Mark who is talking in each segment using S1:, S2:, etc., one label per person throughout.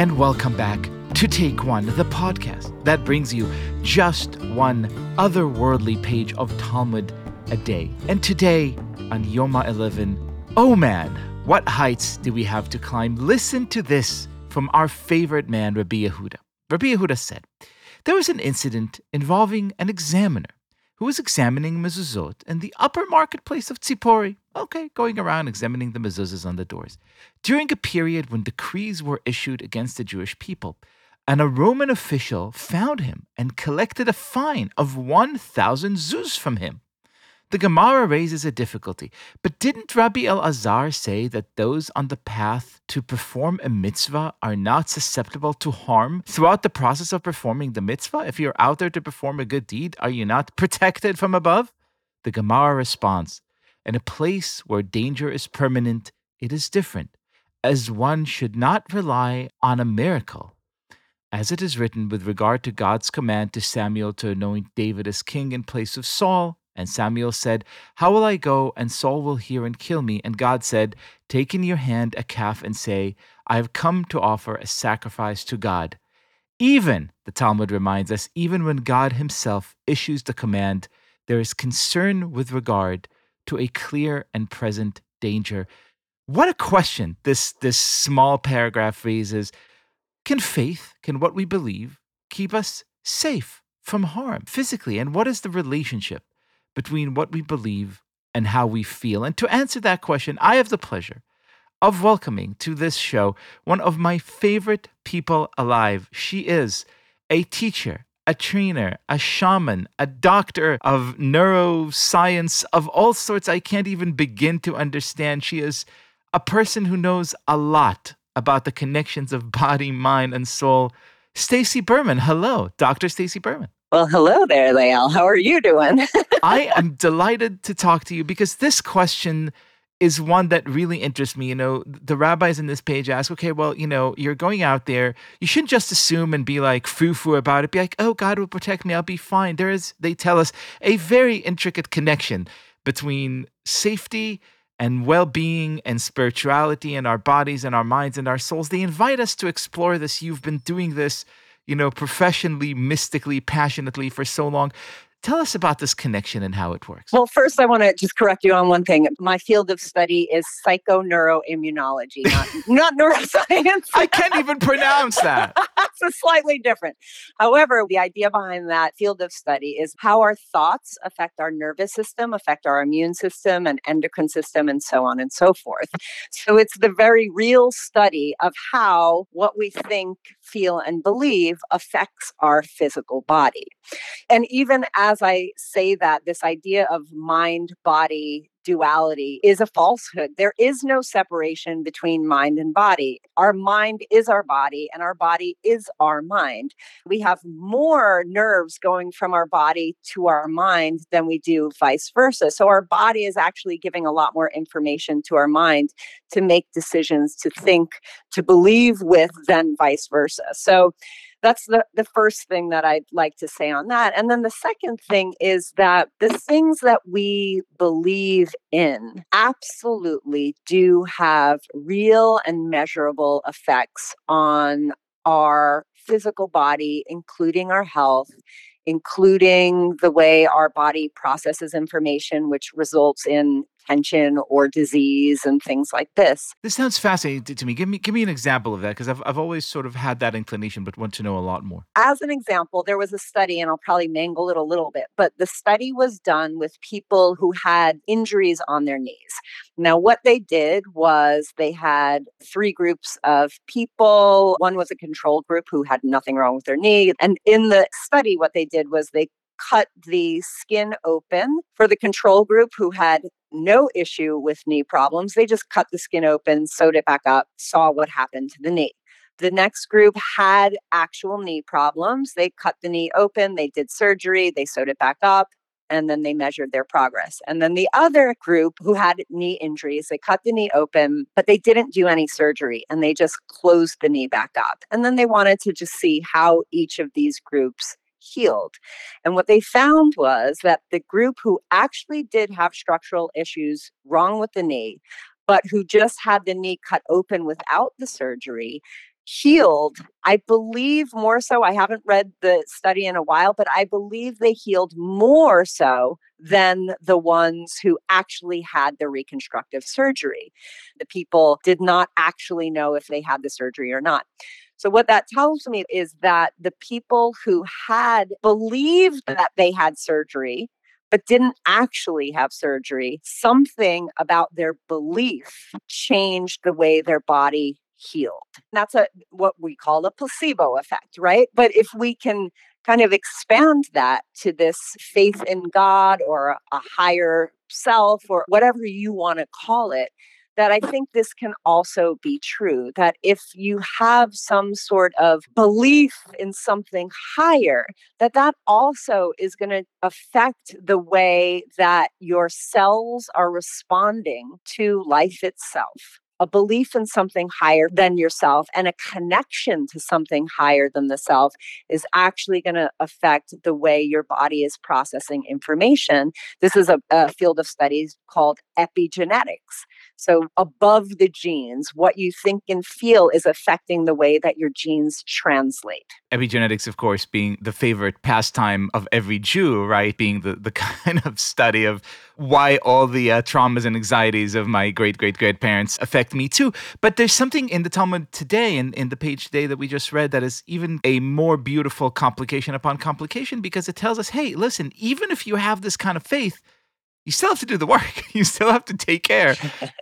S1: and welcome back to Take One, the podcast that brings you just one otherworldly page of Talmud a day. And today, on Yoma 11, oh man, what heights do we have to climb? Listen to this from our favorite man, Rabbi Yehuda. Rabbi Yehuda said, There was an incident involving an examiner who was examining mezuzot in the upper marketplace of Tzipori. Okay, going around examining the mezuzahs on the doors. During a period when decrees were issued against the Jewish people, and a Roman official found him and collected a fine of 1,000 zuz from him. The Gemara raises a difficulty, but didn't Rabbi Elazar say that those on the path to perform a mitzvah are not susceptible to harm throughout the process of performing the mitzvah? If you're out there to perform a good deed, are you not protected from above? The Gemara responds In a place where danger is permanent, it is different, as one should not rely on a miracle. As it is written with regard to God's command to Samuel to anoint David as king in place of Saul, and Samuel said, How will I go? And Saul will hear and kill me. And God said, Take in your hand a calf and say, I have come to offer a sacrifice to God. Even, the Talmud reminds us, even when God himself issues the command, there is concern with regard to a clear and present danger. What a question this, this small paragraph raises. Can faith, can what we believe, keep us safe from harm physically? And what is the relationship between what we believe and how we feel? And to answer that question, I have the pleasure of welcoming to this show one of my favorite people alive. She is a teacher, a trainer, a shaman, a doctor of neuroscience of all sorts I can't even begin to understand. She is a person who knows a lot about the connections of body, mind, and soul. Stacy Berman. Hello, Dr. Stacy Berman.
S2: Well, hello there, Liel. How are you doing?
S1: I am delighted to talk to you because this question is one that really interests me. You know, the rabbis in this page ask, okay, well, you know, you're going out there. You shouldn't just assume and be like foo foo about it. Be like, oh, God will protect me. I'll be fine. There is, they tell us, a very intricate connection between safety and well being and spirituality and our bodies and our minds and our souls. They invite us to explore this. You've been doing this you know, professionally, mystically, passionately for so long. Tell us about this connection and how it works.
S2: Well, first, I want to just correct you on one thing. My field of study is psychoneuroimmunology, not, not neuroscience.
S1: I can't even pronounce that.
S2: it's slightly different. However, the idea behind that field of study is how our thoughts affect our nervous system, affect our immune system and endocrine system, and so on and so forth. So it's the very real study of how what we think, feel, and believe affects our physical body. And even as as I say that, this idea of mind body duality is a falsehood. There is no separation between mind and body. Our mind is our body, and our body is our mind. We have more nerves going from our body to our mind than we do vice versa. So, our body is actually giving a lot more information to our mind to make decisions, to think, to believe with, than vice versa. So, that's the, the first thing that I'd like to say on that. And then the second thing is that the things that we believe in absolutely do have real and measurable effects on our physical body, including our health, including the way our body processes information, which results in tension or disease and things like this.
S1: This sounds fascinating to me. Give me give me an example of that because I've I've always sort of had that inclination but want to know a lot more.
S2: As an example, there was a study and I'll probably mangle it a little bit, but the study was done with people who had injuries on their knees. Now what they did was they had three groups of people. One was a control group who had nothing wrong with their knee and in the study what they did was they cut the skin open for the control group who had no issue with knee problems. They just cut the skin open, sewed it back up, saw what happened to the knee. The next group had actual knee problems. They cut the knee open, they did surgery, they sewed it back up, and then they measured their progress. And then the other group who had knee injuries, they cut the knee open, but they didn't do any surgery and they just closed the knee back up. And then they wanted to just see how each of these groups healed. And what they found was that the group who actually did have structural issues wrong with the knee, but who just had the knee cut open without the surgery, healed, I believe more so. I haven't read the study in a while, but I believe they healed more so than the ones who actually had the reconstructive surgery. The people did not actually know if they had the surgery or not. So, what that tells me is that the people who had believed that they had surgery, but didn't actually have surgery, something about their belief changed the way their body healed. That's a what we call a placebo effect, right? But if we can kind of expand that to this faith in God or a higher self or whatever you want to call it, that I think this can also be true. That if you have some sort of belief in something higher, that that also is going to affect the way that your cells are responding to life itself a belief in something higher than yourself and a connection to something higher than the self is actually going to affect the way your body is processing information. This is a, a, field of studies called epigenetics. So, above the genes, what you think and feel is affecting the way that your genes translate.
S1: Epigenetics, of course, being the favorite pastime of every Jew, right? Being the, the kind of study of why all the uh, traumas and anxieties of my great great grandparents affect me too. But there's something in the Talmud today, in, in the page today that we just read, that is even a more beautiful complication upon complication because it tells us hey, listen, even if you have this kind of faith, you still have to do the work. You still have to take care.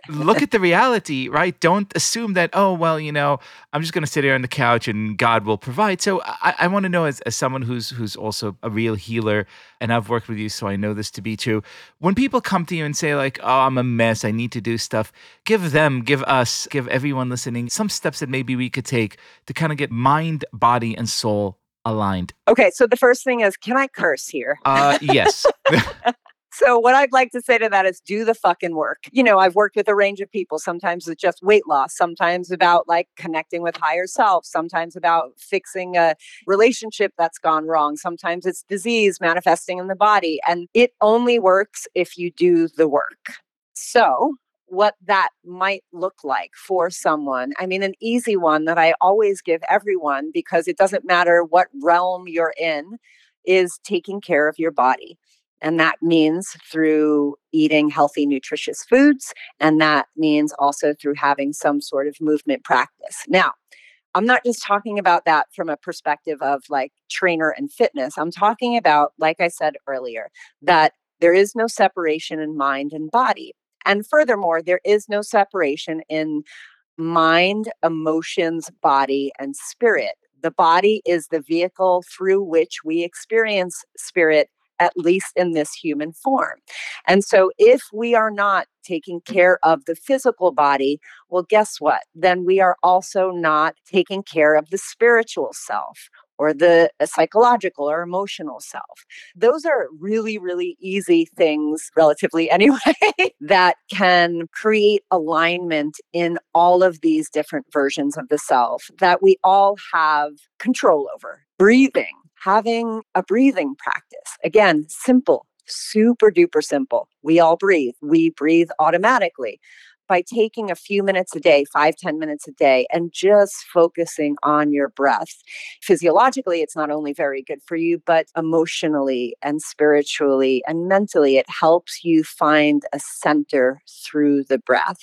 S1: Look at the reality, right? Don't assume that, oh, well, you know, I'm just going to sit here on the couch and God will provide. So I, I want to know, as, as someone who's who's also a real healer, and I've worked with you, so I know this to be true. When people come to you and say, like, oh, I'm a mess, I need to do stuff, give them, give us, give everyone listening some steps that maybe we could take to kind of get mind, body, and soul aligned.
S2: Okay, so the first thing is, can I curse here?
S1: Uh, yes.
S2: So, what I'd like to say to that is do the fucking work. You know, I've worked with a range of people, sometimes it's just weight loss, sometimes about like connecting with higher self, sometimes about fixing a relationship that's gone wrong, sometimes it's disease manifesting in the body. And it only works if you do the work. So, what that might look like for someone. I mean, an easy one that I always give everyone because it doesn't matter what realm you're in is taking care of your body. And that means through eating healthy, nutritious foods. And that means also through having some sort of movement practice. Now, I'm not just talking about that from a perspective of like trainer and fitness. I'm talking about, like I said earlier, that there is no separation in mind and body. And furthermore, there is no separation in mind, emotions, body, and spirit. The body is the vehicle through which we experience spirit at least in this human form. And so, if we are not taking care of the physical body, well, guess what? Then we are also not taking care of the spiritual self or the uh, psychological or emotional self. Those are really, really easy things, relatively anyway, that can create alignment in all of these different versions of the self that we all have control over. Breathing having a breathing practice. Again, simple, super duper simple. We all breathe, we breathe automatically by taking a few minutes a day, five ten minutes a day, and just focusing on your breath. Physiologically, it's not only very good for you, but emotionally and spiritually and mentally, it helps you find a center through the breath.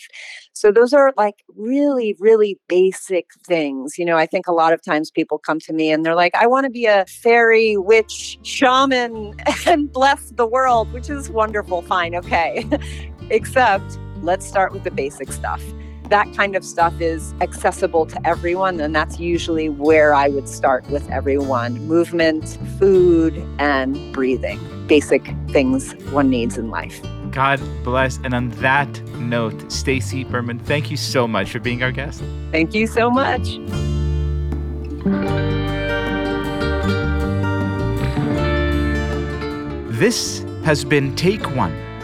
S2: So, those are like really, really basic things. You know, I think a lot of times people come to me and they're like, I want to be a fairy, witch, shaman, and bless the world, which is wonderful. Fine. Okay. Except, let's start with the basic stuff. That kind of stuff is accessible to everyone, and that's usually where I would start with everyone movement, food, and breathing. Basic things one needs in life.
S1: God bless. And on that note, Stacy Berman, thank you so much for being our guest.
S2: Thank you so much.
S1: This has been Take One